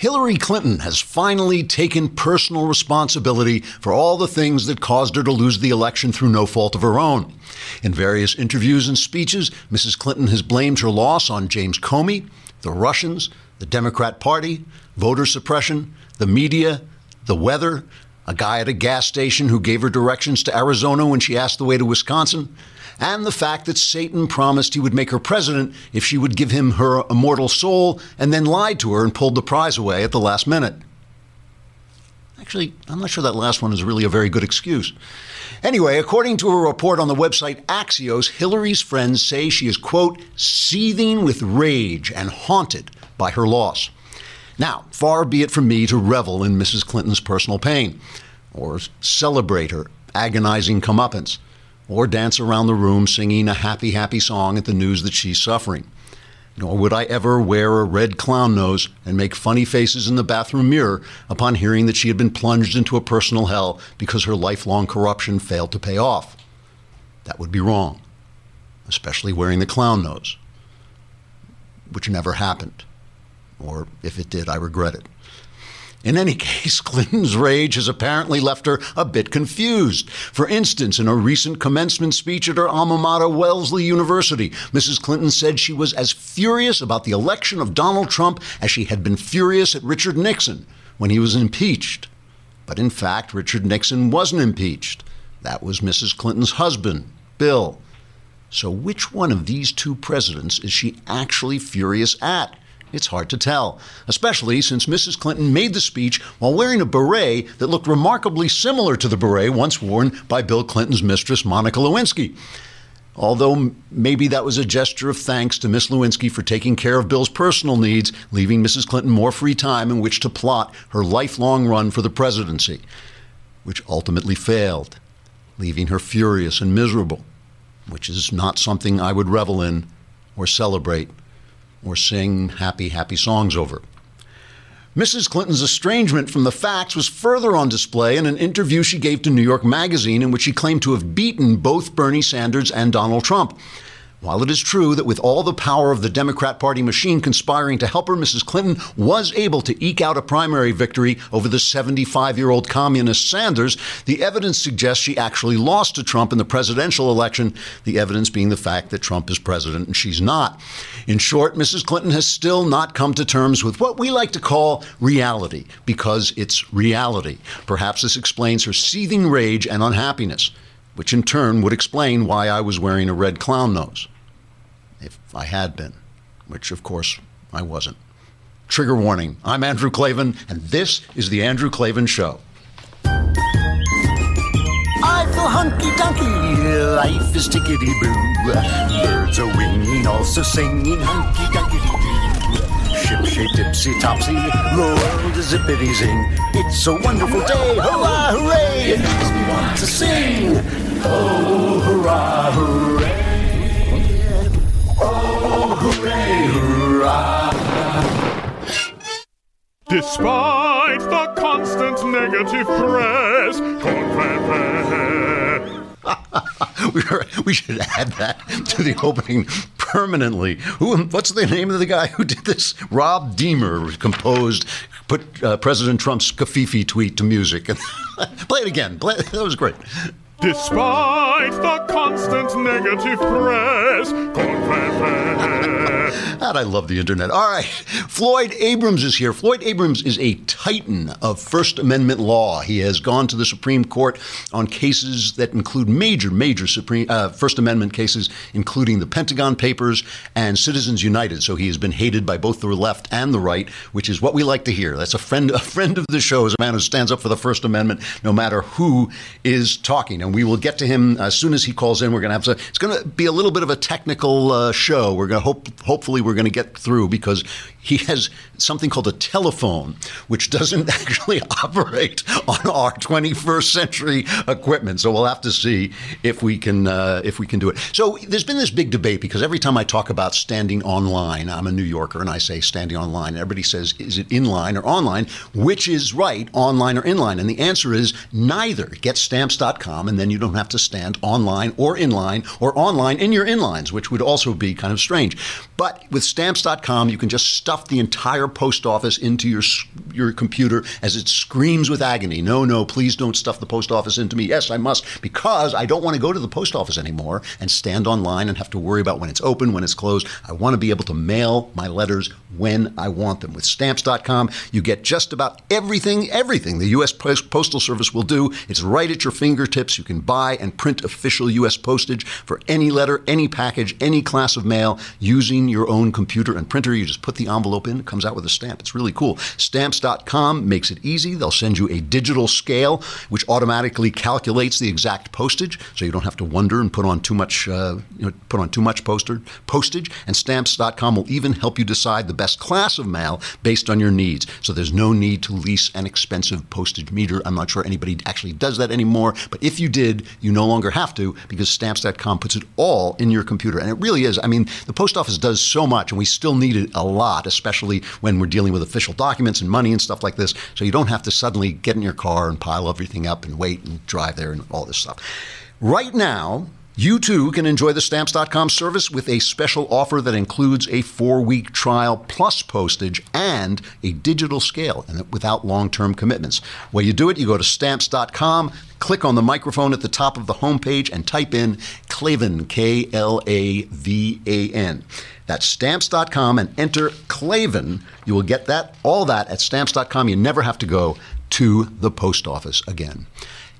Hillary Clinton has finally taken personal responsibility for all the things that caused her to lose the election through no fault of her own. In various interviews and speeches, Mrs. Clinton has blamed her loss on James Comey, the Russians, the Democrat Party, voter suppression, the media, the weather, a guy at a gas station who gave her directions to Arizona when she asked the way to Wisconsin, and the fact that Satan promised he would make her president if she would give him her immortal soul and then lied to her and pulled the prize away at the last minute. Actually, I'm not sure that last one is really a very good excuse. Anyway, according to a report on the website Axios, Hillary's friends say she is, quote, seething with rage and haunted by her loss. Now, far be it from me to revel in Mrs. Clinton's personal pain or celebrate her agonizing comeuppance or dance around the room singing a happy, happy song at the news that she's suffering. Nor would I ever wear a red clown nose and make funny faces in the bathroom mirror upon hearing that she had been plunged into a personal hell because her lifelong corruption failed to pay off. That would be wrong, especially wearing the clown nose, which never happened. Or if it did, I regret it. In any case, Clinton's rage has apparently left her a bit confused. For instance, in a recent commencement speech at her alma mater, Wellesley University, Mrs. Clinton said she was as furious about the election of Donald Trump as she had been furious at Richard Nixon when he was impeached. But in fact, Richard Nixon wasn't impeached. That was Mrs. Clinton's husband, Bill. So, which one of these two presidents is she actually furious at? It's hard to tell, especially since Mrs. Clinton made the speech while wearing a beret that looked remarkably similar to the beret once worn by Bill Clinton's mistress, Monica Lewinsky. Although maybe that was a gesture of thanks to Miss Lewinsky for taking care of Bill's personal needs, leaving Mrs. Clinton more free time in which to plot her lifelong run for the presidency, which ultimately failed, leaving her furious and miserable, which is not something I would revel in or celebrate or sing happy, happy songs over. Mrs. Clinton's estrangement from the facts was further on display in an interview she gave to New York Magazine in which she claimed to have beaten both Bernie Sanders and Donald Trump. While it is true that with all the power of the Democrat Party machine conspiring to help her, Mrs. Clinton was able to eke out a primary victory over the 75 year old communist Sanders, the evidence suggests she actually lost to Trump in the presidential election, the evidence being the fact that Trump is president and she's not. In short, Mrs. Clinton has still not come to terms with what we like to call reality, because it's reality. Perhaps this explains her seething rage and unhappiness which in turn would explain why I was wearing a red clown nose. If I had been, which of course I wasn't. Trigger warning I'm Andrew Klavan, and this is The Andrew Klavan Show. I feel hunky dunky, life is tickety boo. Birds are winging, also singing hunky dunky doo. Ship shape tipsy topsy, the world is zippity zing. It's a wonderful day, hurrah, hooray! It makes me want to sing. Oh, hurrah, hooray! Oh, hooray, hurrah! Despite the constant negative press, we, should add that to the opening permanently. Who? What's the name of the guy who did this? Rob Deemer composed, put uh, President Trump's Covfefe tweet to music. Play it again. Play, that was great. Despite the constant negative press, God, I love the internet. All right, Floyd Abrams is here. Floyd Abrams is a titan of First Amendment law. He has gone to the Supreme Court on cases that include major, major Supreme uh, First Amendment cases, including the Pentagon Papers and Citizens United. So he has been hated by both the left and the right, which is what we like to hear. That's a friend, a friend of the show is a man who stands up for the First Amendment, no matter who is talking. And we will get to him as soon as he calls in. We're going to have to, it's going to be a little bit of a technical uh, show. We're going to hope, hopefully, we're going to get through because he has something called a telephone, which doesn't actually operate on our 21st century equipment. So we'll have to see if we can uh, if we can do it. So there's been this big debate because every time I talk about standing online, I'm a New Yorker and I say standing online, and everybody says, is it inline or online? Which is right, online or inline? And the answer is neither. Get stamps.com, and then you don't have to stand online or inline or online in your inlines, which would also be kind of strange. But with stamps.com, you can just stuff the entire post office into your your computer as it screams with agony. No, no, please don't stuff the post office into me. Yes, I must because I don't want to go to the post office anymore and stand online and have to worry about when it's open, when it's closed. I want to be able to mail my letters when I want them. With stamps.com, you get just about everything, everything the U.S. Postal Service will do. It's right at your fingertips. You can buy and print official U.S. postage for any letter, any package, any class of mail using your own computer and printer. You just put the envelope in, it comes out with a stamp. It's really cool. Stamps.com makes it easy. They'll send you a digital scale, which automatically calculates the exact postage, so you don't have to wonder and put on too much, uh, you know, put on too much poster, postage. And Stamps.com will even help you decide the best class of mail based on your needs. So there's no need to lease an expensive postage meter. I'm not sure anybody actually does that anymore, but if you did, you no longer have to because Stamps.com puts it all in your computer. And it really is. I mean, the post office does so much, and we still need it a lot, especially when we're dealing with official documents and money and stuff like this. So you don't have to suddenly get in your car and pile everything up and wait and drive there and all this stuff. Right now, you too can enjoy the stamps.com service with a special offer that includes a four week trial plus postage and a digital scale and without long term commitments. While you do it, you go to stamps.com, click on the microphone at the top of the homepage, and type in Klavan, K L A V A N. That's stamps.com and enter Klavan. You will get that, all that at stamps.com. You never have to go to the post office again.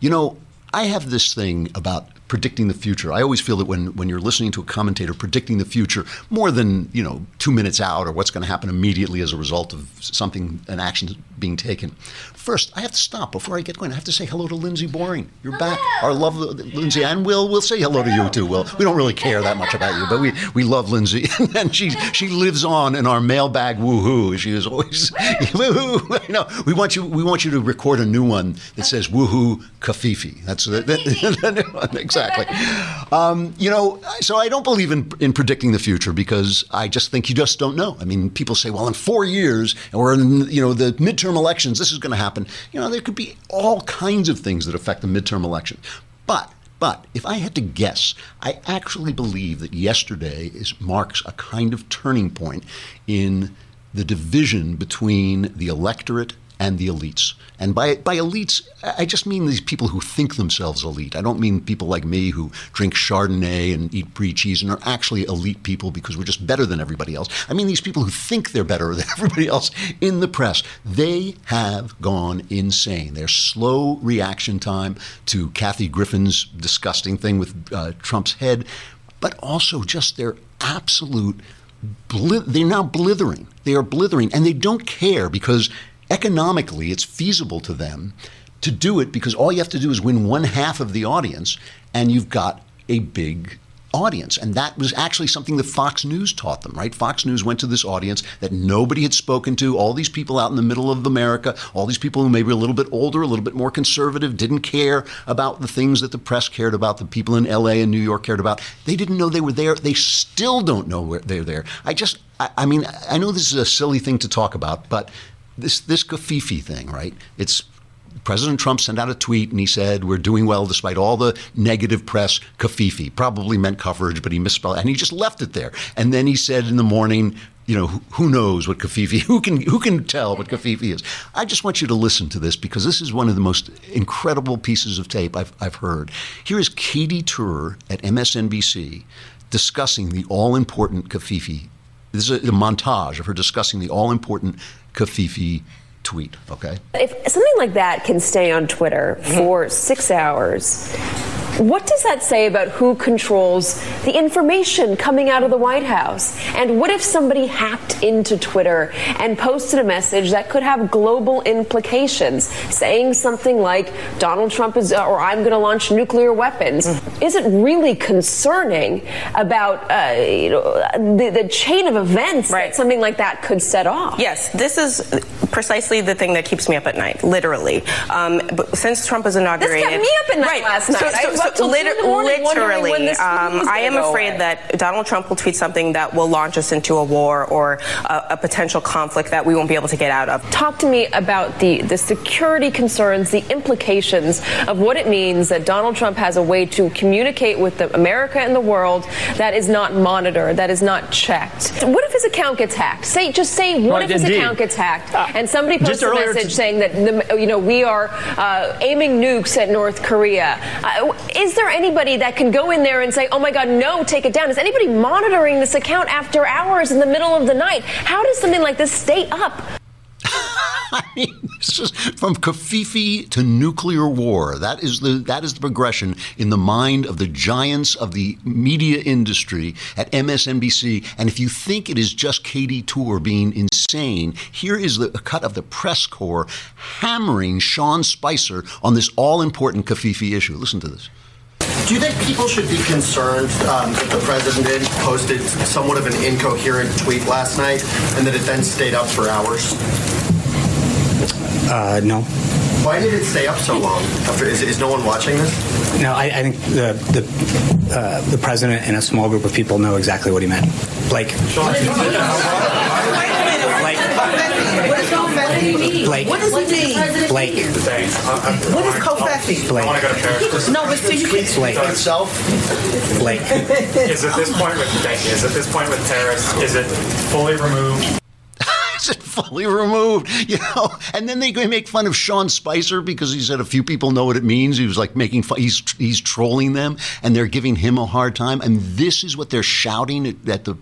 You know, I have this thing about predicting the future. I always feel that when, when you're listening to a commentator predicting the future more than, you know, two minutes out or what's going to happen immediately as a result of something, an action being taken. First, I have to stop before I get going. I have to say hello to Lindsay Boring. You're back. Our love, Lindsay, and Will, we'll say hello to you too, Will. We don't really care that much about you, but we, we love Lindsay. and she, she lives on in our mailbag woohoo. She is always woohoo. You know, we want you, we want you to record a new one that says woohoo covfefe. That's the, the, exactly exactly. Um, you know, so I don't believe in, in predicting the future because I just think you just don't know. I mean, people say, well, in four years or in you know the midterm elections, this is going to happen. You know, there could be all kinds of things that affect the midterm election, but. But if I had to guess, I actually believe that yesterday is marks a kind of turning point in the division between the electorate and the elites. And by, by elites, I just mean these people who think themselves elite. I don't mean people like me who drink Chardonnay and eat brie cheese and are actually elite people because we're just better than everybody else. I mean these people who think they're better than everybody else in the press. They have gone insane. Their slow reaction time to Kathy Griffin's disgusting thing with uh, Trump's head, but also just their absolute. they're now blithering. They are blithering, and they don't care because economically, it's feasible to them to do it because all you have to do is win one half of the audience, and you've got a big audience. And that was actually something that Fox News taught them, right? Fox News went to this audience that nobody had spoken to, all these people out in the middle of America, all these people who maybe a little bit older, a little bit more conservative, didn't care about the things that the press cared about, the people in LA and New York cared about. They didn't know they were there. They still don't know where they're there. I just, I, I mean, I know this is a silly thing to talk about, but this this Covfefe thing, right? It's President Trump sent out a tweet and he said, We're doing well despite all the negative press. Covfefe probably meant coverage, but he misspelled it. And he just left it there. And then he said in the morning, you know, who knows what Covfefe, who can, who can tell what Covfefe is? I just want you to listen to this because this is one of the most incredible pieces of tape I've, I've heard. Here is Katie Tur at MSNBC discussing the all important Covfefe. This is a, a montage of her discussing the all important Covfefe tweet. Okay. If something like that can stay on Twitter mm-hmm. for six hours, what does that say about who controls the information coming out of the White House? And what if somebody hacked into Twitter and posted a message that could have global implications, saying something like Donald Trump is, or I'm going to launch nuclear weapons? Is it really concerning about uh, you know, the, the, chain of events right. that something like that could set off? Yes, this is precisely the thing that keeps me up at night, literally. Um, but since Trump was inaugurated, this kept me up at night right. last night. So, so, up till Liter- the morning wondering when literally, this um, was I am go afraid away. that Donald Trump will tweet something that will launch us into a war or a, a potential conflict that we won't be able to get out of. Talk to me about the, the security concerns, the implications of what it means that Donald Trump has a way to communicate with the America and the world that is not monitored, that is not checked. What if his account gets hacked? Say, just say, what Right, if his indeed. account gets hacked Uh, and somebody posts a message to- saying that the, you know we are uh, aiming nukes at North Korea? Uh, is there anybody that can go in there and say, "Oh my God, no, take it down"? Is anybody monitoring this account after hours in the middle of the night? How does something like this stay up? I mean, this is from Covfefe to nuclear war. That is the that is the progression in the mind of the giants of the media industry at MSNBC. And if you think it is just Katie Tur being insane, here is the a cut of the press corps hammering Sean Spicer on this all important Covfefe issue. Listen to this. Do you think people should be concerned um, that the president posted somewhat of an incoherent tweet last night and that it then stayed up for hours? Uh, no. Why did it stay up so long? Is, is no one watching this? No, I, I think the the uh, the president and a small group of people know exactly what he meant. Blake. Blake. Blake. What does it mean? Blake. What is Covfefe? Blake. No, but so you can. Blake. Itself? Blake. Is at this point with thank you. Is at this point with Paris? Is it fully removed? Fully removed? You know, and then they make fun of Sean Spicer because he said a few people know what it means. He was like making fun. He's he's trolling them, and they're giving him a hard time. And this is what they're shouting at, at the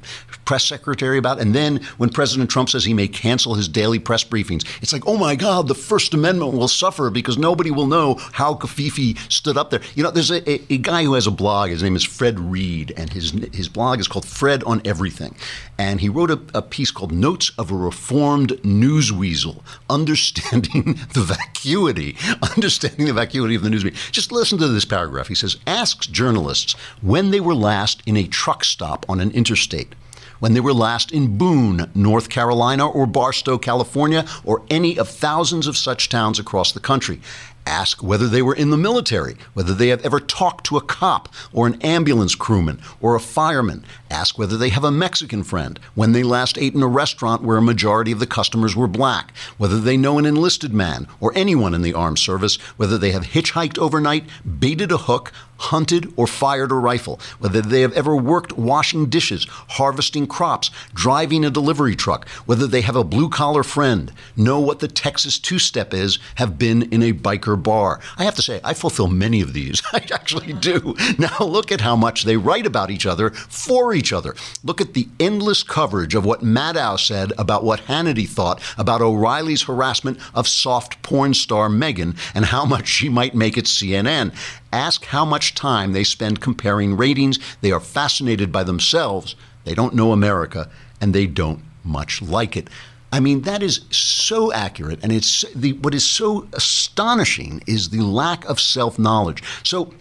press secretary about. And then when President Trump says he may cancel his daily press briefings, it's like, oh my God, the First Amendment will suffer because nobody will know how Covfefe stood up there. You know, there's a, a, a guy who has a blog. His name is Fred Reed, and his his blog is called Fred on Everything. And he wrote a, a piece called Notes of a Reformed News Weasel, Understanding the Vacuity, Understanding the Vacuity of the News. Just listen to this paragraph. He says, asks journalists when they were last in a truck stop on an interstate when they were last in Boone, North Carolina, or Barstow, California, or any of thousands of such towns across the country. Ask whether they were in the military, whether they have ever talked to a cop or an ambulance crewman or a fireman. Ask whether they have a Mexican friend, when they last ate in a restaurant where a majority of the customers were black, whether they know an enlisted man or anyone in the armed service, whether they have hitchhiked overnight, baited a hook, hunted, or fired a rifle, whether they have ever worked washing dishes, harvesting crops, driving a delivery truck, whether they have a blue collar friend, know what the Texas two step is, have been in a biker bar. I have to say, I fulfill many of these. I actually do. Now look at how much they write about each other for each other. Look at the endless coverage of what Maddow said about what Hannity thought about O'Reilly's harassment of soft porn star Megyn and how much she might make at CNN. Ask how much time they spend comparing ratings. They are fascinated by themselves. They don't know America, and they don't much like it. I mean, that is so accurate, and it's the what is so astonishing is the lack of self knowledge. So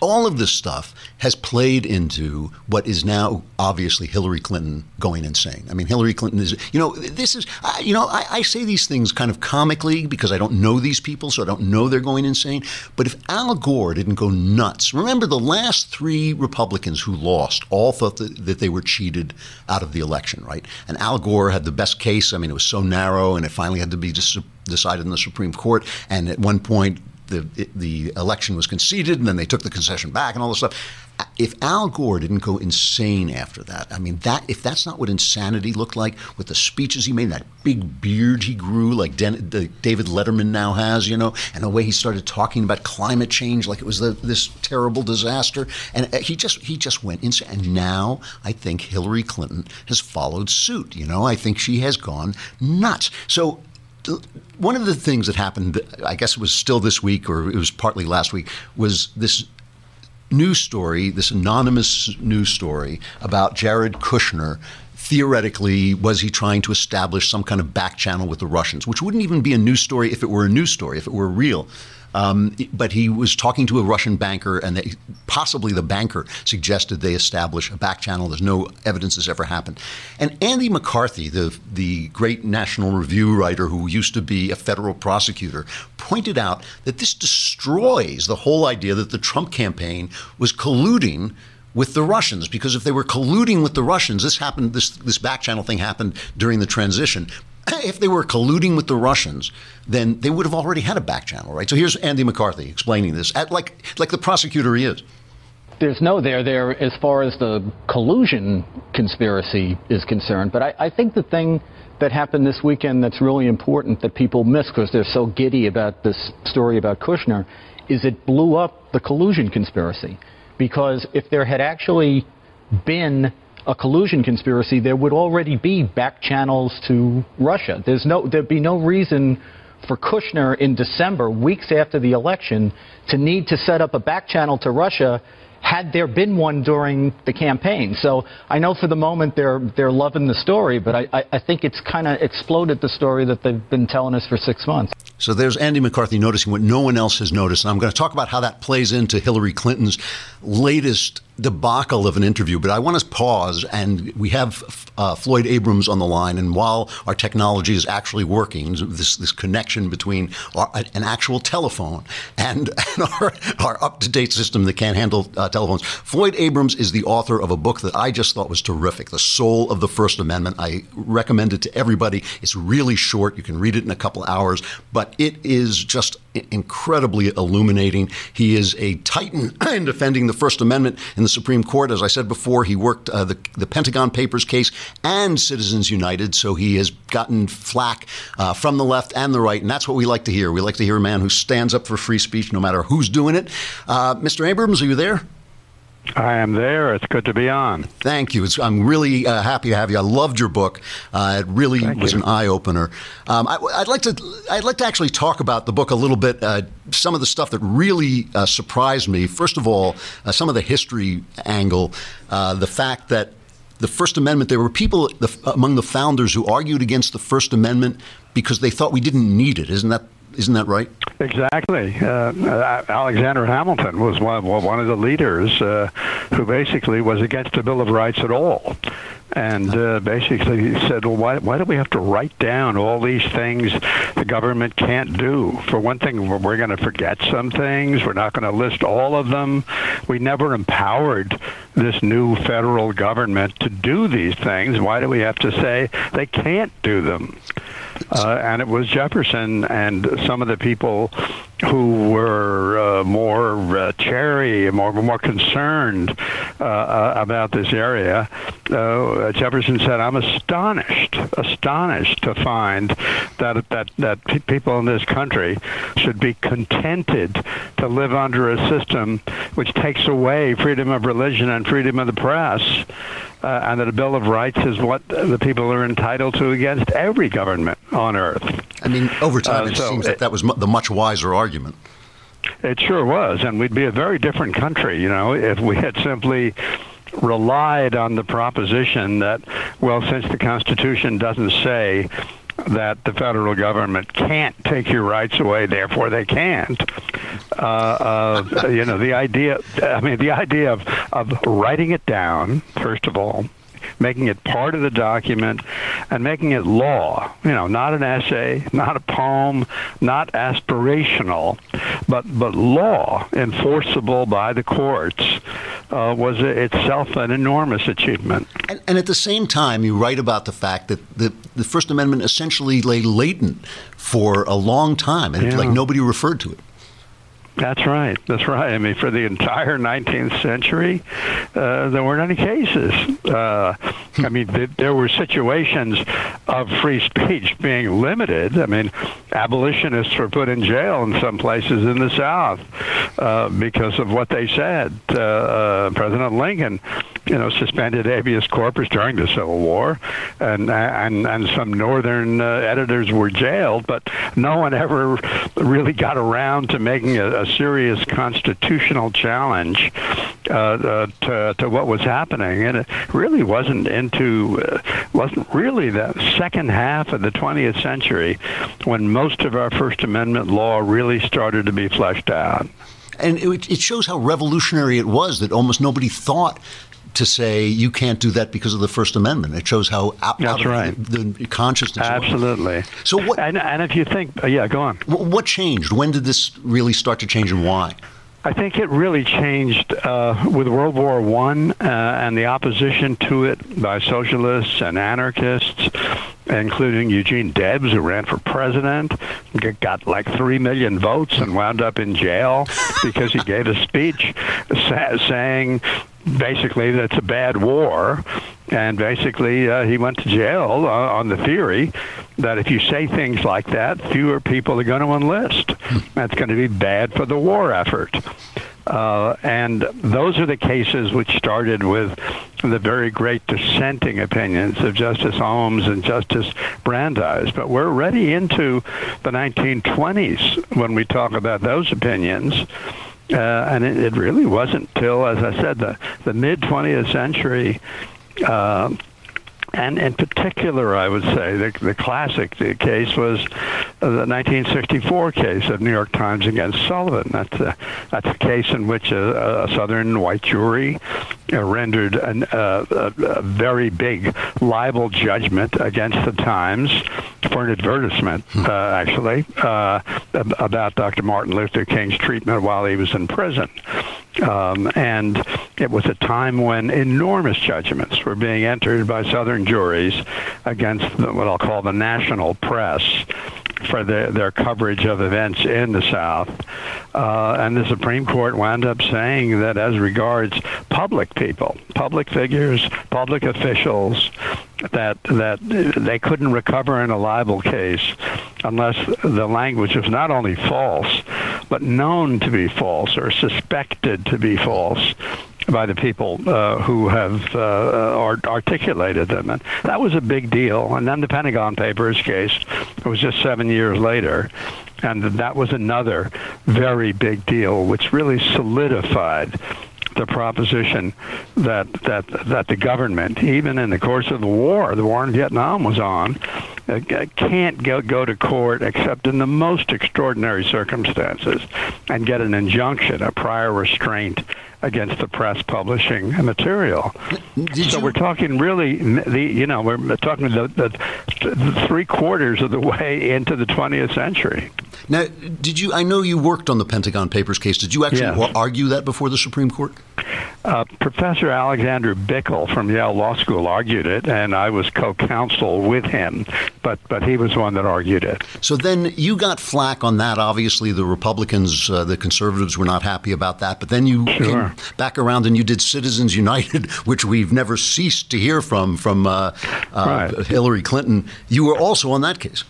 all of this stuff has played into what is now obviously Hillary Clinton going insane. I mean, Hillary Clinton is, you know, this is, I- you know, I, I say these things kind of comically because I don't know these people, so I don't know they're going insane. But if Al Gore didn't go nuts, remember the last three Republicans who lost all thought that, that they were cheated out of the election, right? And Al Gore had the best case. I mean, it was so narrow, and it finally had to be dis- decided in the Supreme Court. And at one point, the the election was conceded, and then they took the concession back, and all this stuff. If Al Gore didn't go insane after that, I mean, that if that's not what insanity looked like with the speeches he made, that big beard he grew like Den, the, David Letterman now has, you know, and the way he started talking about climate change like it was the, this terrible disaster, and uh, he just he just went insane. And now I think Hillary Clinton has followed suit. You know, I think she has gone nuts. So one of the things that happened, I guess it was still this week or it was partly last week, was this news story, this anonymous news story about Jared Kushner theoretically, was he trying to establish some kind of back channel with the Russians, which wouldn't even be a news story if it were a news story, if it were real. Um, but he was talking to a Russian banker, and they, possibly the banker suggested they establish a back channel. There's no evidence this ever happened. And Andy McCarthy, the the great National Review writer who used to be a federal prosecutor, pointed out that this destroys the whole idea that the Trump campaign was colluding with the Russians because if they were colluding with the Russians, this happened. This this back channel thing happened during the transition. If they were colluding with the Russians, then they would have already had a back channel, right? So here's Andy McCarthy explaining this, like like the prosecutor he is. There's no there there as far as the collusion conspiracy is concerned, but I, I think the thing that happened this weekend that's really important that people miss because they're so giddy about this story about Kushner is it blew up the collusion conspiracy because if there had actually been a collusion conspiracy, there would already be back channels to Russia. There's no, there'd be no reason for Kushner in December, weeks after the election, to need to set up a back channel to Russia had there been one during the campaign. So I know for the moment they're they're loving the story, but I, I, I think it's kind of exploded the story that they've been telling us for six months. So there's Andy McCarthy noticing what no one else has noticed. And I'm going to talk about how that plays into Hillary Clinton's latest debacle of an interview, but I want to pause. And we have uh, Floyd Abrams on the line. And while our technology is actually working, this, this connection between our, an actual telephone and, and our, our up to date system that can't handle uh, telephones, Floyd Abrams is the author of a book that I just thought was terrific The Soul of the First Amendment. I recommend it to everybody. It's really short, you can read it in a couple hours, but it is just incredibly illuminating. He is a titan in defending the First Amendment in the Supreme Court. As I said before, he worked uh, the, the Pentagon Papers case and Citizens United, so he has gotten flack uh, from the left and the right, and that's what we like to hear. We like to hear a man who stands up for free speech no matter who's doing it. Uh, Mr. Abrams, are you there? I am there. It's good to be on. Thank you. It's, I'm really uh, happy to have you. I loved your book. Uh, it really Thank was you. an eye opener. Um, I, would like to. I'd like to actually talk about the book a little bit. Uh, some of the stuff that really uh, surprised me. First of all, uh, some of the history angle, uh, the fact that the First Amendment. There were people the, among the founders who argued against the First Amendment because they thought we didn't need it. Isn't that isn't that right? Exactly. Uh, uh, Alexander Hamilton was one, one of the leaders uh, who basically was against the Bill of Rights at all. And uh, basically said, well, why, why do we have to write down all these things the government can't do? For one thing, we're, going to forget some things. We're not going to list all of them. We never empowered this new federal government to do these things. Why do we have to say they can't do them? Uh, and it was Jefferson and some of the people who were uh, more uh, chary, more more concerned uh, uh, about this area. Uh, Jefferson said, "I'm astonished, astonished to find that that that pe- people in this country should be contented to live under a system which takes away freedom of religion and freedom of the press." Uh, and that a Bill of Rights is what the people are entitled to against every government on earth. I mean, over time, Uh, it so seems that that was mu- the much wiser argument. It sure was, and we'd be a very different country, you know, if we had simply relied on the proposition that, well, since the Constitution doesn't say that the federal government can't take your rights away, therefore they can't. Uh, uh, you know, the idea, I mean, the idea of, of writing it down, first of all, making it part of the document and making it law. You know, not an essay, not a poem, not aspirational, but but law, enforceable by the courts, uh, was itself an enormous achievement. And, and at the same time, you write about the fact that the, the First Amendment essentially lay latent for a long time, and Yeah. like nobody referred to it. That's right. That's right. I mean, for the entire 19th century, uh, there weren't any cases. Uh, I mean, th- there were situations of free speech being limited. I mean, abolitionists were put in jail in some places in the South uh, because of what they said. Uh, uh, President Lincoln, you know, suspended habeas corpus during the Civil War, and and and some northern uh, editors were jailed, but no one ever really got around to making a, a serious constitutional challenge uh, uh, to, to what was happening, and it really wasn't into uh, wasn't really the second half of the 20th century when most of our First Amendment law really started to be fleshed out. And it, it shows how revolutionary it was that almost nobody thought to say you can't do that because of the First Amendment. It shows how out, That's out of right. the, the consciousness. it was. Absolutely. So what? And, and if you think, uh, yeah, go on. Wh- What changed? When did this really start to change, and why? I think it really changed uh, with World War One uh, and the opposition to it by socialists and anarchists, including Eugene Debs, who ran for president, got like three million votes and wound up in jail because he gave a speech sa- saying basically that's a bad war. And basically, uh, he went to jail uh, on the theory that if you say things like that, fewer people are going to enlist. That's going to be bad for the war effort. Uh, and those are the cases which started with the very great dissenting opinions of Justice Holmes and Justice Brandeis. But we're already into the 1920s when we talk about those opinions. Uh, and it, it really wasn't till, as I said, the, the mid 20th century. Uh, and in particular, I would say the, the classic case was the 1964 case of New York Times against Sullivan. That's a, that's a case in which a, a Southern white jury uh, rendered an, uh, a, a very big libel judgment against the Times for an advertisement, uh, actually, uh, about Dr. Martin Luther King's treatment while he was in prison. Um, and it was a time when enormous judgments were being entered by Southern juries against what I'll call the national press for their, their coverage of events in the South. Uh, and the Supreme Court wound up saying that as regards public people, public figures, public officials, that that they couldn't recover in a libel case unless the language was not only false, but known to be false or suspected to be false by the people uh, who have uh, art- articulated them. And that was a big deal. And then the Pentagon Papers case was just seven years later. And that was another very big deal, which really solidified the proposition that that that the government, even in the course of the war, the war in Vietnam was on, uh, can't go go to court except in the most extraordinary circumstances and get an injunction, a prior restraint against the press publishing material. so we're talking really, the you know, we're talking the, the, the three quarters of the way into the 20th century. Now, did you? I know you worked on the Pentagon Papers case. Did you actually Yes. argue that before the Supreme Court? Uh, Professor Alexander Bickel from Yale Law School argued it, and I was co-counsel with him, but but he was the one that argued it. So then you got flack on that. Obviously, the Republicans, uh, the conservatives were not happy about that. But then you came back around and you did Citizens United, which we've never ceased to hear from from uh, uh, Hillary Clinton. You were also on that case.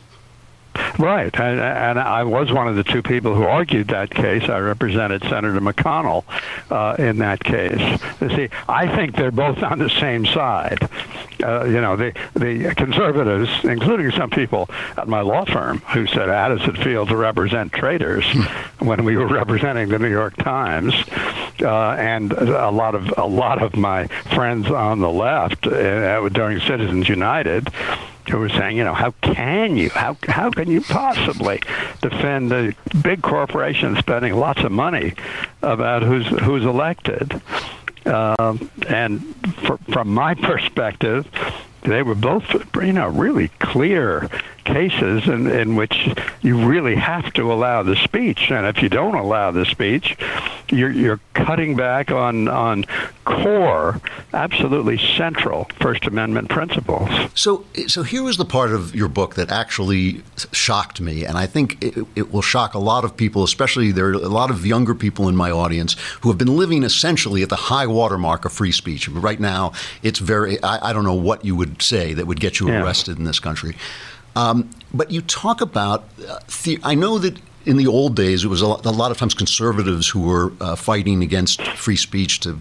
Right, and, and I was one of the two people who argued that case. I represented Senator McConnell uh, in that case. You see, I think they're both on the same side. Uh, you know, the the conservatives, including some people at my law firm, who said Addison failed to represent traitors when we were representing the New York Times, uh, and a lot of a lot of my friends on the left uh, during Citizens United who were saying, you know, how can you, how how can you possibly defend the big corporation spending lots of money about who's who's elected? Um, and for, from my perspective, they were both, you know, really clear cases in, in which you really have to allow the speech, and if you don't allow the speech, you're, you're cutting back on on core, absolutely central First Amendment principles. So, so here was the part of your book that actually shocked me, and I think it, it will shock a lot of people, especially there are a lot of younger people in my audience who have been living essentially at the high watermark of free speech. Right now, it's very, I, I don't know what you would say that would get you Yeah. arrested in this country. Um, but you talk about, uh, the, I know that in the old days, it was a lot, a lot of times conservatives who were uh, fighting against free speech to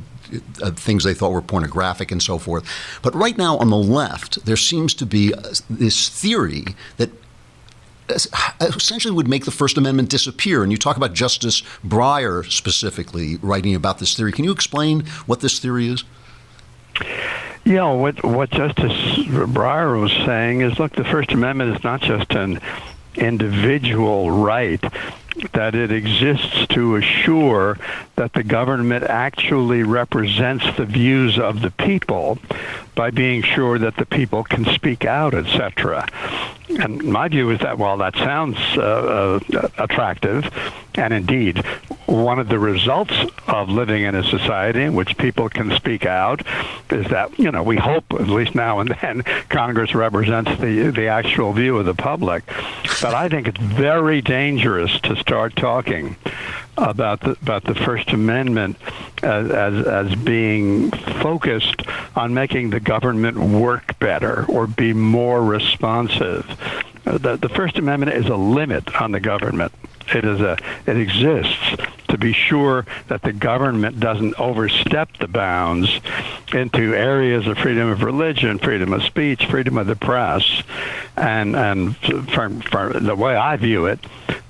uh, things they thought were pornographic and so forth. But right now on the left, there seems to be uh, this theory that essentially would make the First Amendment disappear. And you talk about Justice Breyer specifically writing about this theory. Can you explain what this theory is? Yeah, what what Justice Breyer was saying is, look, the First Amendment is not just an individual right that it exists to assure that the government actually represents the views of the people by being sure that the people can speak out, etc. And my view is that while that sounds uh, uh, attractive, and indeed one of the results of living in a society in which people can speak out is that you know we hope at least now and then Congress represents the the actual view of the public. But I think it's very dangerous to start talking about the about the First Amendment as, as as being focused on making the government work better or be more responsive. Uh, the, the First Amendment is a limit on the government. It is a it exists to be sure that the government doesn't overstep the bounds into areas of freedom of religion, freedom of speech, freedom of the press, and and for, for the way I view it,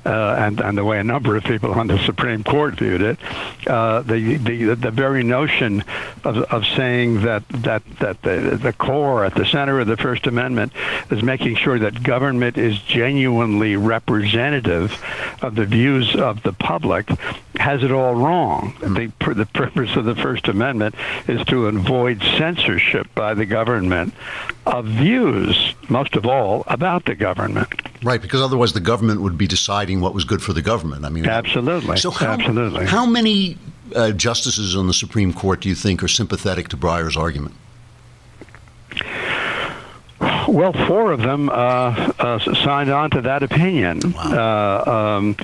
uh, and, and the way a number of people on the Supreme Court viewed it, uh, the, the the very notion of, of saying that that that the, the core at the center of the First Amendment is making sure that government is genuinely representative of the views of the public has it all wrong. The, the purpose of the First Amendment is to avoid censorship by the government of views, most of all, about the government. Right, because otherwise the government would be deciding what was good for the government. I mean, absolutely. So how, absolutely. How many uh, justices on the Supreme Court do you think are sympathetic to Breyer's argument? Well, four of them uh, uh, signed on to that opinion. Wow. Uh, um,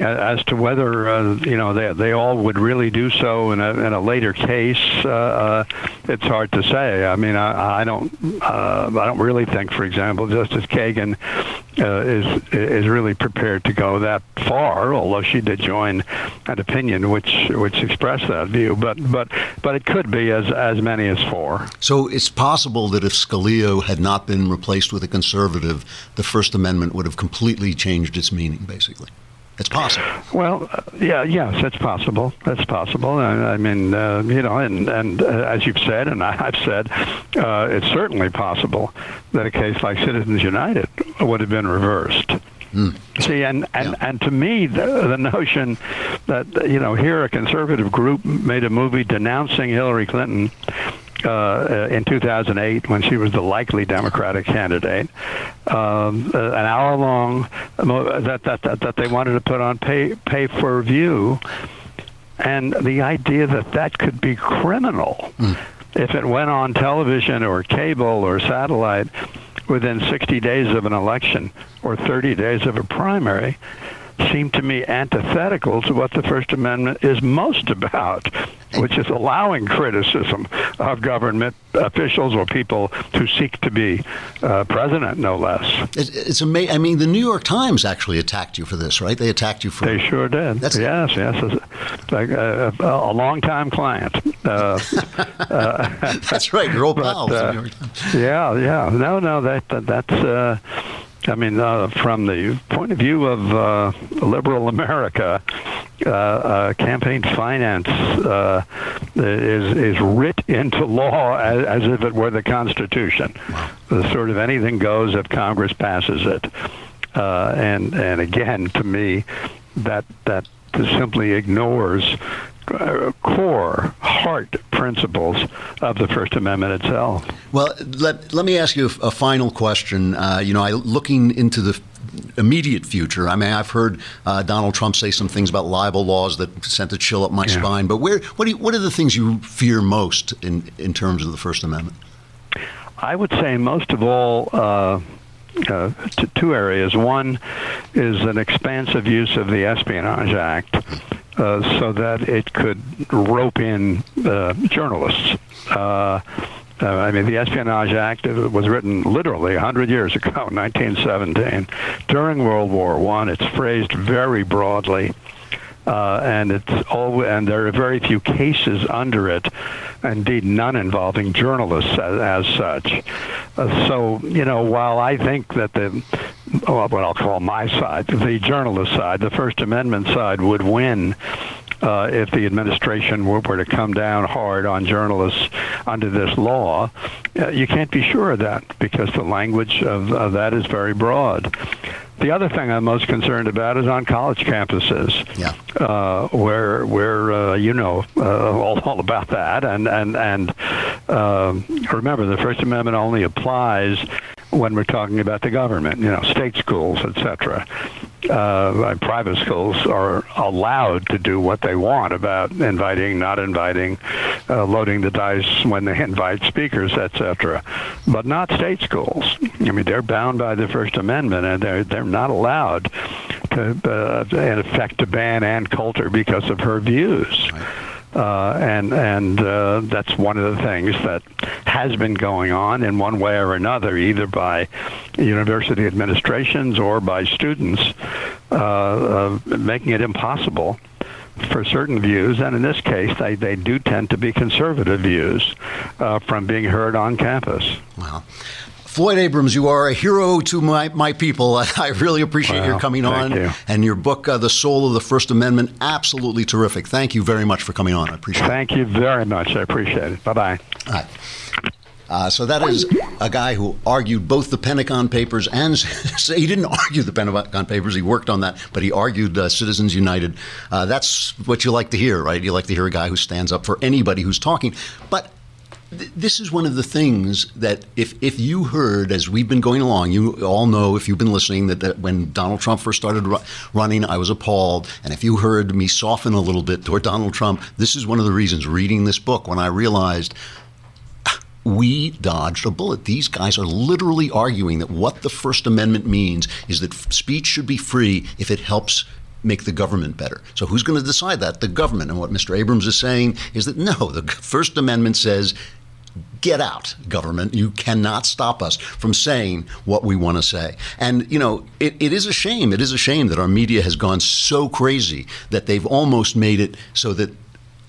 as to whether uh, you know they they all would really do so in a in a later case, uh, uh, it's hard to say. I mean, I, I don't uh, I don't really think, for example, Justice Kagan uh, is is really prepared to go that far. Although she did join an opinion which which expressed that view, but but but it could be as as many as four. So it's possible that if Scalia had not been replaced with a conservative, the First Amendment would have completely changed its meaning, basically. It's possible. Well, uh, yeah, yes, it's possible. That's possible. I, I mean, uh, you know, and and uh, as you've said, and I, have said, uh, it's certainly possible that a case like Citizens United would have been reversed. Mm. See, and, and, yeah. and to me, the, the notion that, you know, here a conservative group made a movie denouncing Hillary Clinton uh, in 2008 when she was the likely Democratic candidate, um, uh, an hour long that, that, that, that they wanted to put on pay, pay per view. And the idea that that could be criminal mm. if it went on television or cable or satellite within 60 days of an election or 30 days of a primary seem to me antithetical to what the First Amendment is most about, which is allowing criticism of government officials or people who seek to be uh, president, no less. it's amazing. I mean, the New York Times actually attacked you for this, right? They attacked you for. They sure did. That's yes, yes. Like a, a, a long-time client. Uh, uh, that's right. Your old pals. Uh, yeah, yeah. No, no. That, that that's uh, I mean, uh, from the point of view of uh, liberal America, uh, uh campaign finance uh, is is writ into law as, as, if it were the Constitution. Sort of anything goes if Congress passes it. Uh, and and again, to me, that that simply ignores core heart principles of the First Amendment itself. Well, let, let me ask you a, final question. Uh, you know, I, looking into the immediate future. I mean, I've heard uh, Donald Trump say some things about libel laws that sent a chill up my yeah. spine. But where, what, you, what are the things you fear most in, in terms of the First Amendment? I would say most of all. Uh, uh, two areas. One is an expansive use of the Espionage Act, uh, so that it could rope in uh, journalists. Uh, uh, I mean, the Espionage Act was written literally 100 years ago, 1917, during World War One. It's phrased very broadly, uh, and it's all, and there are very few cases under it indeed none involving journalists as, as such. Uh, so, you know, while I think that the what I'll call my side, the journalist side, the First Amendment side, would win uh, if the administration were, were, to come down hard on journalists under this law. Uh, you can't be sure of that because the language of, of, that is very broad. The other thing I'm most concerned about is on college campuses, yeah. uh, where where uh, you know uh, all, all about that, and and and um, remember the First Amendment only applies when we're talking about the government, you know, state schools, etc. Uh, private schools are allowed to do what they want about inviting, not inviting, uh, loading the dice when they invite speakers, etc. But not state schools. I mean, they're bound by the First Amendment, and they're they're not allowed to, uh, in effect, to ban Ann Coulter because of her views. Right. Uh, and and uh, that's one of the things that has been going on in one way or another, either by university administrations or by students, uh, making it impossible for certain views, and in this case, they, they do tend to be conservative views uh, from being heard on campus. Wow. Floyd Abrams, you are a hero to my, my people. I really appreciate wow, your coming on. You. And your book, uh, The Soul of the First Amendment, absolutely terrific. Thank you very much for coming on. I appreciate Thank it. Thank you very much. I appreciate it. Bye bye. Hi. Uh, so that is a guy who argued both the Pentagon Papers and he didn't argue the Pentagon Papers. He worked on that, but he argued uh, Citizens United. Uh, that's what you like to hear, right? You like to hear a guy who stands up for anybody who's talking. But this is one of the things that if, if you heard as we've been going along, you all know if you've been listening that, that when Donald Trump first started ru- running, I was appalled. And if you heard me soften a little bit toward Donald Trump, this is one of the reasons reading this book when I realized ah, we dodged a bullet. These guys are literally arguing that what the First Amendment means is that speech should be free if it helps make the government better. So who's going to decide that? The government. And what Mr. Abrams is saying is that no, the First Amendment says get out, government. You cannot stop us from saying what we want to say. And, you know, it, it is a shame. It is a shame that our media has gone so crazy that they've almost made it so that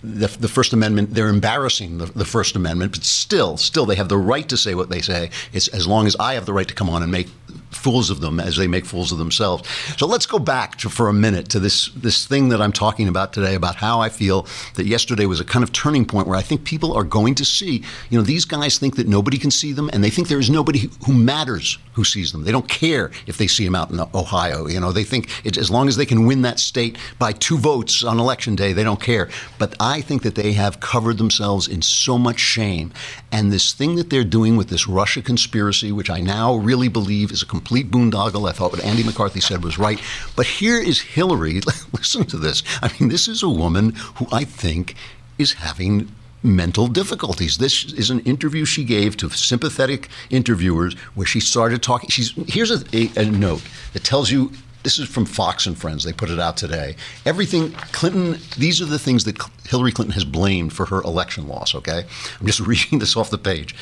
the, the First Amendment, they're embarrassing the, the, First Amendment, but still, still, they have the right to say what they say. It's as long as I have the right to come on and make fools of them as they make fools of themselves. So let's go back to, for a minute to this this thing that I'm talking about today about how I feel that yesterday was a kind of turning point where I think people are going to see. You know, these guys think that nobody can see them, and they think there is nobody who matters who sees them. They don't care if they see them out in Ohio. You know, they think as long as they can win that state by two votes on election day, they don't care. But I think that they have covered themselves in so much shame, and this thing that they're doing with this Russia conspiracy, which I now really believe is a complete boondoggle. I thought what Andy McCarthy said was right. But here is Hillary. Listen to this. I mean, this is a woman who I think is having mental difficulties. This is an interview she gave to sympathetic interviewers where she started talking. She's here's a, a, a note that tells you this is from Fox and Friends. They put it out today. Everything Clinton, these are the things that Hillary Clinton has blamed for her election loss, okay? I'm just reading this off the page.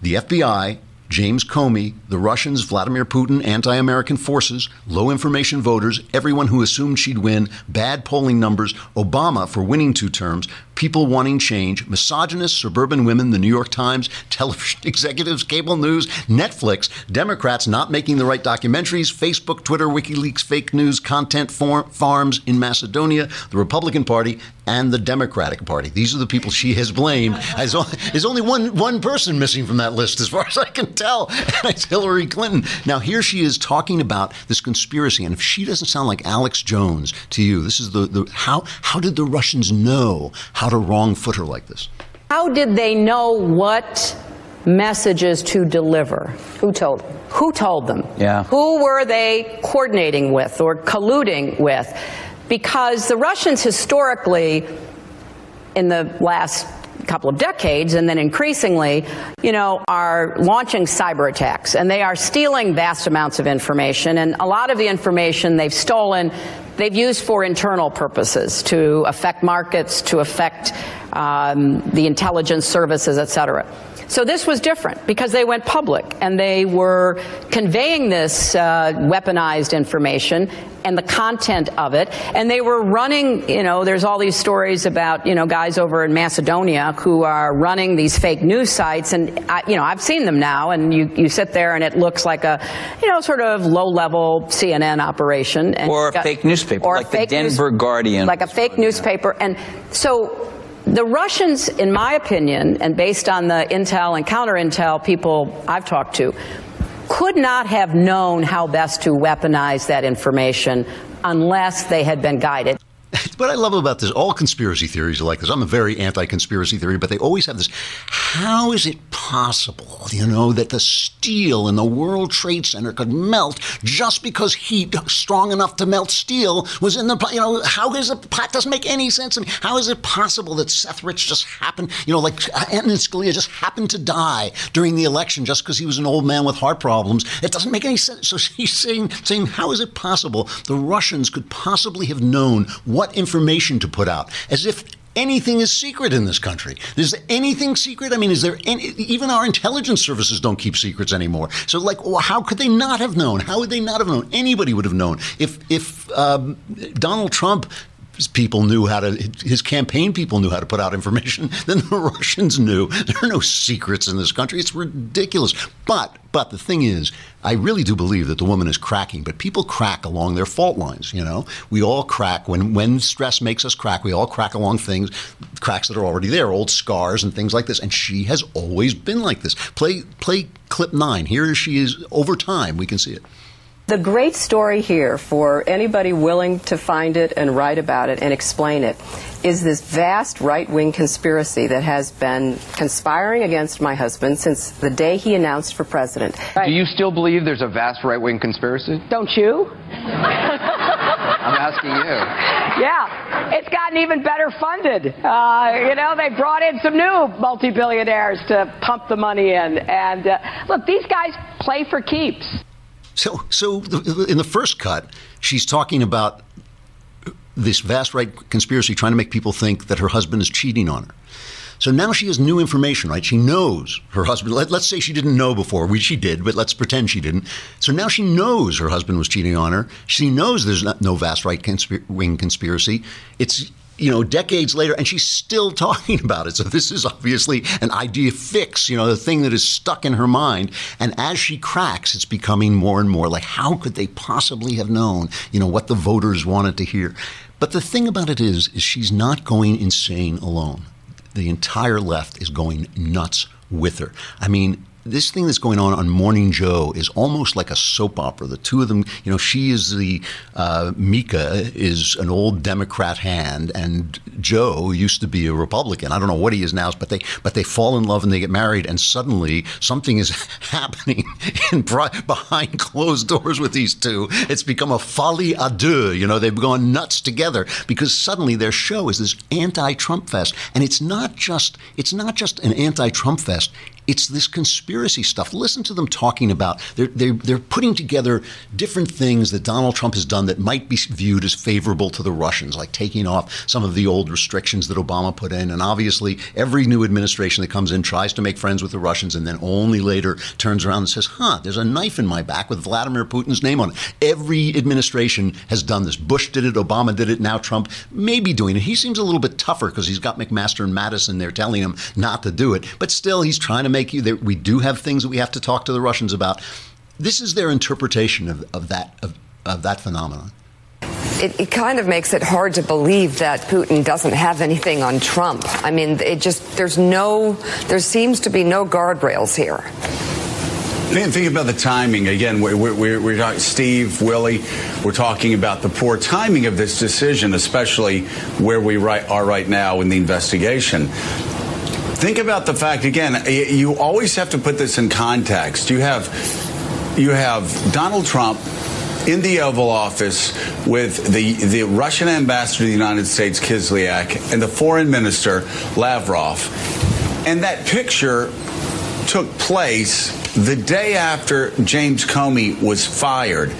The FBI James Comey, the Russians, Vladimir Putin, anti American forces, low information voters, everyone who assumed she'd win, bad polling numbers, Obama for winning two terms, people wanting change, misogynist suburban women, the New York Times, television executives, cable news, Netflix, Democrats not making the right documentaries, Facebook, Twitter, WikiLeaks, fake news, content farms in Macedonia, the Republican Party, and the Democratic Party. These are the people she has blamed. There's only one, one person missing from that list, as far as I can tell, and it's Hillary Clinton. Now, here she is talking about this conspiracy, and if she doesn't sound like Alex Jones to you, this is the, the how, how did the Russians know how to wrong foot her like this? How did they know what messages to deliver? Who told them? Who told them? Yeah. Who were they coordinating with or colluding with? because the Russians historically, in the last couple of decades and then increasingly, you know, are launching cyber attacks and they are stealing vast amounts of information and a lot of the information they've stolen they've used for internal purposes to affect markets, to affect um, the intelligence services, et cetera. So this was different because they went public and they were conveying this uh, weaponized information and the content of it. And they were running, you know, there's all these stories about, you know, guys over in Macedonia who are running these fake news sites. And, I, you know, I've seen them now, and you, you sit there and it looks like a, you know, sort of low level CNN operation. And Or got- fake newspaper, or a like the Denver Guardian. Like a fake newspaper. And so the Russians, in my opinion, and based on the intel and counter intel people I've talked to, could not have known how best to weaponize that information unless they had been guided. What I love about this, all conspiracy theories are like this. I'm a very anti-conspiracy theory, but they always have this. How is it possible, you know, that the steel in the World Trade Center could melt just because heat strong enough to melt steel was in the, you know, how is it, that doesn't make any sense. How is it possible that Seth Rich just happened, you know, like uh, Antonin Scalia just happened to die during the election just because he was an old man with heart problems? It doesn't make any sense. So he's saying, saying, how is it possible the Russians could possibly have known what information to put out, as if anything is secret in this country. Is anything secret? I mean, is there any, even our intelligence services don't keep secrets anymore? So, like, well, how could they not have known? How would they not have known? Anybody would have known if if um, Donald Trump. People knew how to, his campaign people knew how to put out information, then the Russians knew. There are no secrets in this country. It's ridiculous. But, but the thing is, I really do believe that the woman is cracking, but people crack along their fault lines, you know? We all crack when when stress makes us crack, we all crack along things, cracks that are already there, old scars and things like this. And she has always been like this. Play play clip 9. Here she is over time, we can see it. The great story here for anybody willing to find it and write about it and explain it is this vast right wing conspiracy that has been conspiring against my husband since the day he announced for president. Do you still believe there's a vast right wing conspiracy? Don't you? I'm asking you. Yeah, it's gotten even better funded. Uh, you know, they brought in some new multi-billionaires to pump the money in. And uh, look, these guys play for keeps. So, so in the first cut, she's talking about this vast right conspiracy trying to make people think that her husband is cheating on her. So now she has new information, right? She knows her husband. Let, us say she didn't know before. We, she did, but let's pretend she didn't. So now she knows her husband was cheating on her. She knows there's no vast right wing conspiracy. It's you know decades later, and she's still talking about it. So this is obviously an idée fixe. You know, the thing that is stuck in her mind. And as she cracks, it's becoming more and more like, how could they possibly have known? You know what the voters wanted to hear. But the thing about it is, is she's not going insane alone the entire left is going nuts with her. I mean, this thing that's going on on Morning Joe is almost like a soap opera. The two of them, you know, she is the uh, Mika is an old Democrat hand, and Joe used to be a Republican. I don't know what he is now, but they but they fall in love and they get married, and suddenly something is happening in behind closed doors with these two. It's become a folie à deux. You know, they've gone nuts together because suddenly their show is this anti-Trump fest, and it's not just it's not just an anti-Trump fest. It's this conspiracy stuff. Listen to them talking about. They're, they're, they're putting together different things that Donald Trump has done that might be viewed as favorable to the Russians, like taking off some of the old restrictions that Obama put in. And obviously, every new administration that comes in tries to make friends with the Russians and then only later turns around and says, huh, there's a knife in my back with Vladimir Putin's name on it. Every administration has done this. Bush did it, Obama did it, now Trump may be doing it. He seems a little bit tougher because he's got McMaster and Madison there telling him not to do it. But still, he's trying to make you, there, we do have things that we have to talk to the Russians about. This is their interpretation of, of that of, of that phenomenon. It, it kind of makes it hard to believe that Putin doesn't have anything on Trump. I mean, it just, there's no, there seems to be no guardrails here. Think, think about the timing. Again, we're, we're, we're talking, Steve, Willie, we're talking about the poor timing of this decision, especially where we right, are right now in the investigation. Think about the fact, again, you always have to put this in context. You have, you have Donald Trump in the Oval Office with the, the Russian ambassador to the United States, Kislyak, and the foreign minister, Lavrov. And that picture took place the day after James Comey was fired,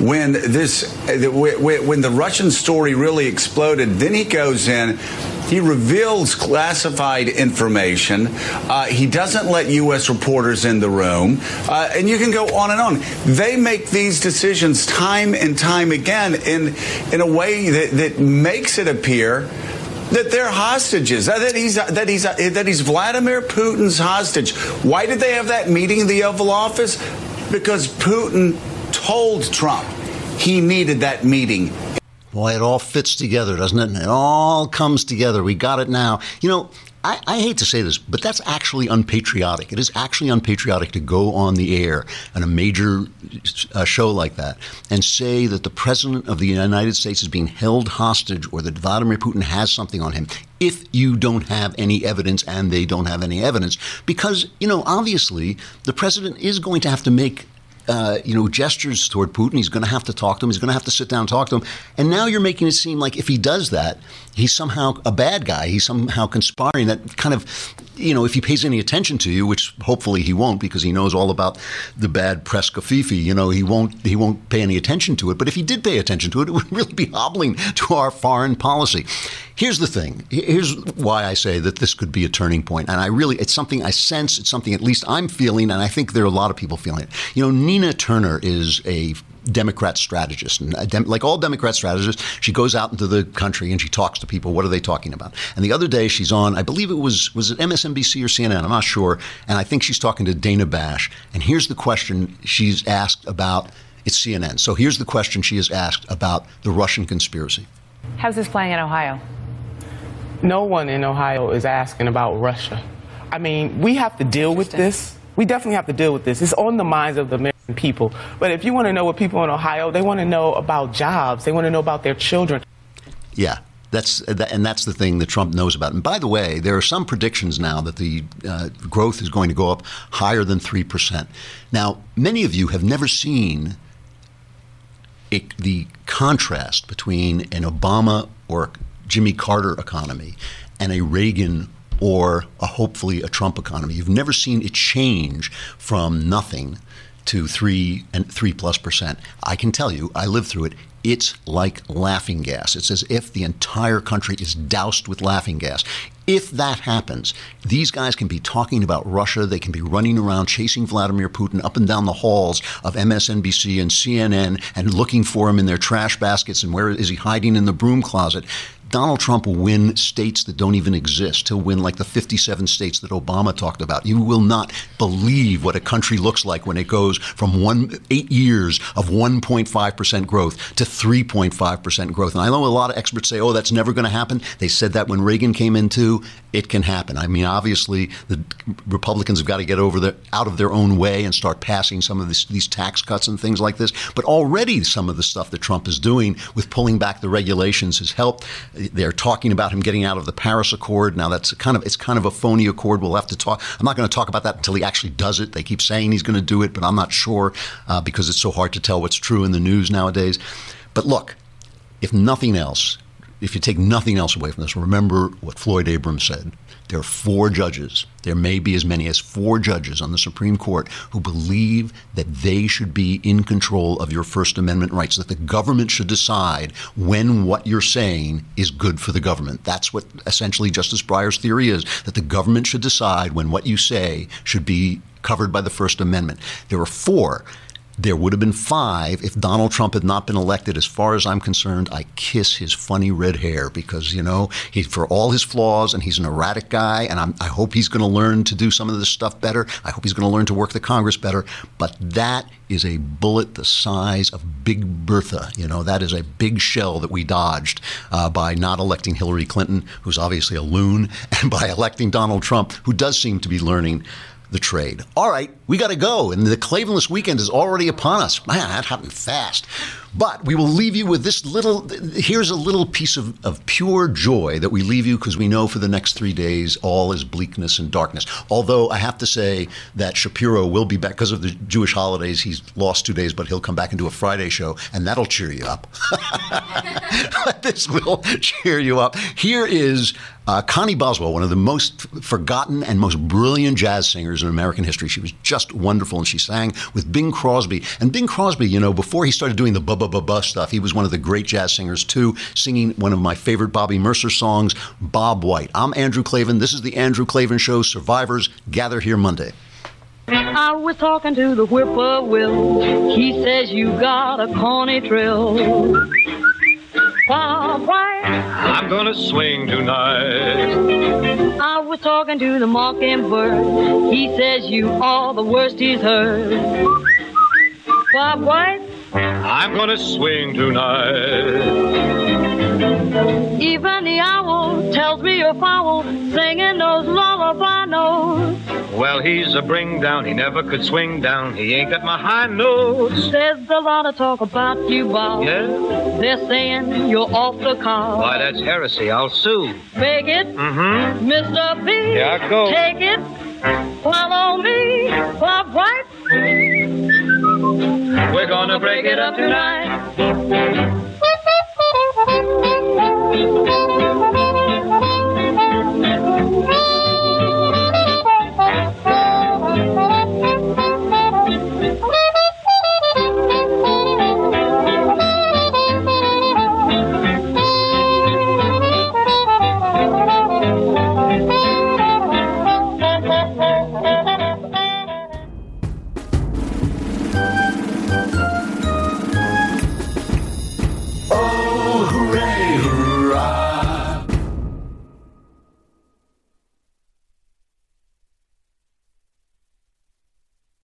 when this when the Russian story really exploded. Then he goes in. He reveals classified information. Uh, he doesn't let U.S. reporters in the room. Uh, and you can go on and on. They make these decisions time and time again in, in a way that, that makes it appear that they're hostages, that he's that he's that he's Vladimir Putin's hostage. Why did they have that meeting in the Oval Office? Because Putin told Trump he needed that meeting. Boy, it all fits together, doesn't it? It all comes together. We got it now. You know, I, I, hate to say this, but that's actually unpatriotic. It is actually unpatriotic to go on the air on a major uh, show like that and say that the president of the United States is being held hostage or that Vladimir Putin has something on him if you don't have any evidence and they don't have any evidence. Because, you know, obviously the president is going to have to make uh, you know, gestures toward Putin. He's going to have to talk to him. He's going to have to sit down and talk to him. And now you're making it seem like if he does that, he's somehow a bad guy. He's somehow conspiring. That kind of, you know, if he pays any attention to you, which hopefully he won't, because he knows all about the bad press covfefe. You know, he won't he won't pay any attention to it. But if he did pay attention to it, it would really be hobbling to our foreign policy. Here's the thing. Here's why I say that this could be a turning point. And I really, it's something I sense. It's something at least I'm feeling, and I think there are a lot of people feeling it. You know, Nina Turner is a Democrat strategist. And uh, dem- like all Democrat strategists, she goes out into the country and she talks to people. What are they talking about? And the other day she's on, I believe it was was it MSNBC or CNN, I'm not sure. And I think she's talking to Dana Bash. And here's the question she's asked about it's CNN. So here's the question she is asked about the Russian conspiracy. How's this playing in Ohio? No one in Ohio is asking about Russia. I mean, we have to deal with this. We definitely have to deal with this. It's on the minds of the American people. But if you want to know what people in Ohio, they want to know about jobs. They want to know about their children. Yeah, that's and that's the thing that Trump knows about. And by the way, there are some predictions now that the uh, growth is going to go up higher than three percent. Now, many of you have never seen it, the contrast between an Obama or Jimmy Carter economy and a Reagan or a, hopefully a Trump economy. You've never seen it change from nothing to three and three plus percent. I can tell you, I lived through it. It's like laughing gas. It's as if the entire country is doused with laughing gas. If that happens, these guys can be talking about Russia. They can be running around chasing Vladimir Putin up and down the halls of MSNBC and CNN and looking for him in their trash baskets and where is he hiding in the broom closet. Donald Trump will win states that don't even exist. He'll win like the 57 states that Obama talked about. You will not believe what a country looks like when it goes from one eight years of 1.5 percent growth to 3.5 percent growth. And I know a lot of experts say, "Oh, that's never going to happen." They said that when Reagan came into. It can happen. I mean, obviously, the Republicans have got to get over the out of their own way and start passing some of this, these tax cuts and things like this. But already, some of the stuff that Trump is doing with pulling back the regulations has helped. They're talking about him getting out of the Paris Accord. Now that's kind of it's kind of a phony accord. We'll have to talk. I'm not going to talk about that until he actually does it. They keep saying he's going to do it, but I'm not sure uh, because it's so hard to tell what's true in the news nowadays. But look, if nothing else, if you take nothing else away from this, remember what Floyd Abrams said. There are four judges, there may be as many as four judges on the Supreme Court who believe that they should be in control of your First Amendment rights, that the government should decide when what you're saying is good for the government. That's what essentially Justice Breyer's theory is that the government should decide when what you say should be covered by the First Amendment. There are four. There would have been five if Donald Trump had not been elected. As far as I'm concerned, I kiss his funny red hair because, you know, he, for all his flaws, and he's an erratic guy, and I'm, i hope he's going to learn to do some of this stuff better. I hope he's going to learn to work the Congress better. But that is a bullet the size of Big Bertha. You know, that is a big shell that we dodged uh, by not electing Hillary Clinton, who's obviously a loon, and by electing Donald Trump, who does seem to be learning the trade. All right, we got to go. And the Klavanless weekend is already upon us. Man, that happened fast. But we will leave you with this little. Here's a little piece of, of pure joy that we leave you because we know for the next three days all is bleakness and darkness. Although I have to say that Shapiro will be back because of the Jewish holidays. He's lost two days, but he'll come back and do a Friday show, and that'll cheer you up. this will cheer you up. Here is uh, Connie Boswell, one of the most forgotten and most brilliant jazz singers in American history. She was just wonderful, and she sang with Bing Crosby. And Bing Crosby, you know, before he started doing the ba ba ba ba stuff, he was one of the great jazz singers too, singing one of my favorite Bobby Mercer songs, Bob White. I'm Andrew Klavan. This is the Andrew Klavan Show. Survivors gather here Monday. I was talking to the whippoorwill. He says you got a corny trill. Bob White. I'm gonna swing tonight. I was talking to the mockingbird. He says you are the worst he's heard. Bob White. I'm gonna swing tonight. Even the owl tells me you're foul, singing those lullaby notes. Well, he's a bring down. He never could swing down. He ain't got my high notes. There's a lot of talk about you, Bob. Yeah? They're saying you're off the car. Why, that's heresy. I'll sue. Beg it, Mm-hmm. Mr. B. Here I go. Take it. Follow me, Bob White. We're gonna break it up tonight.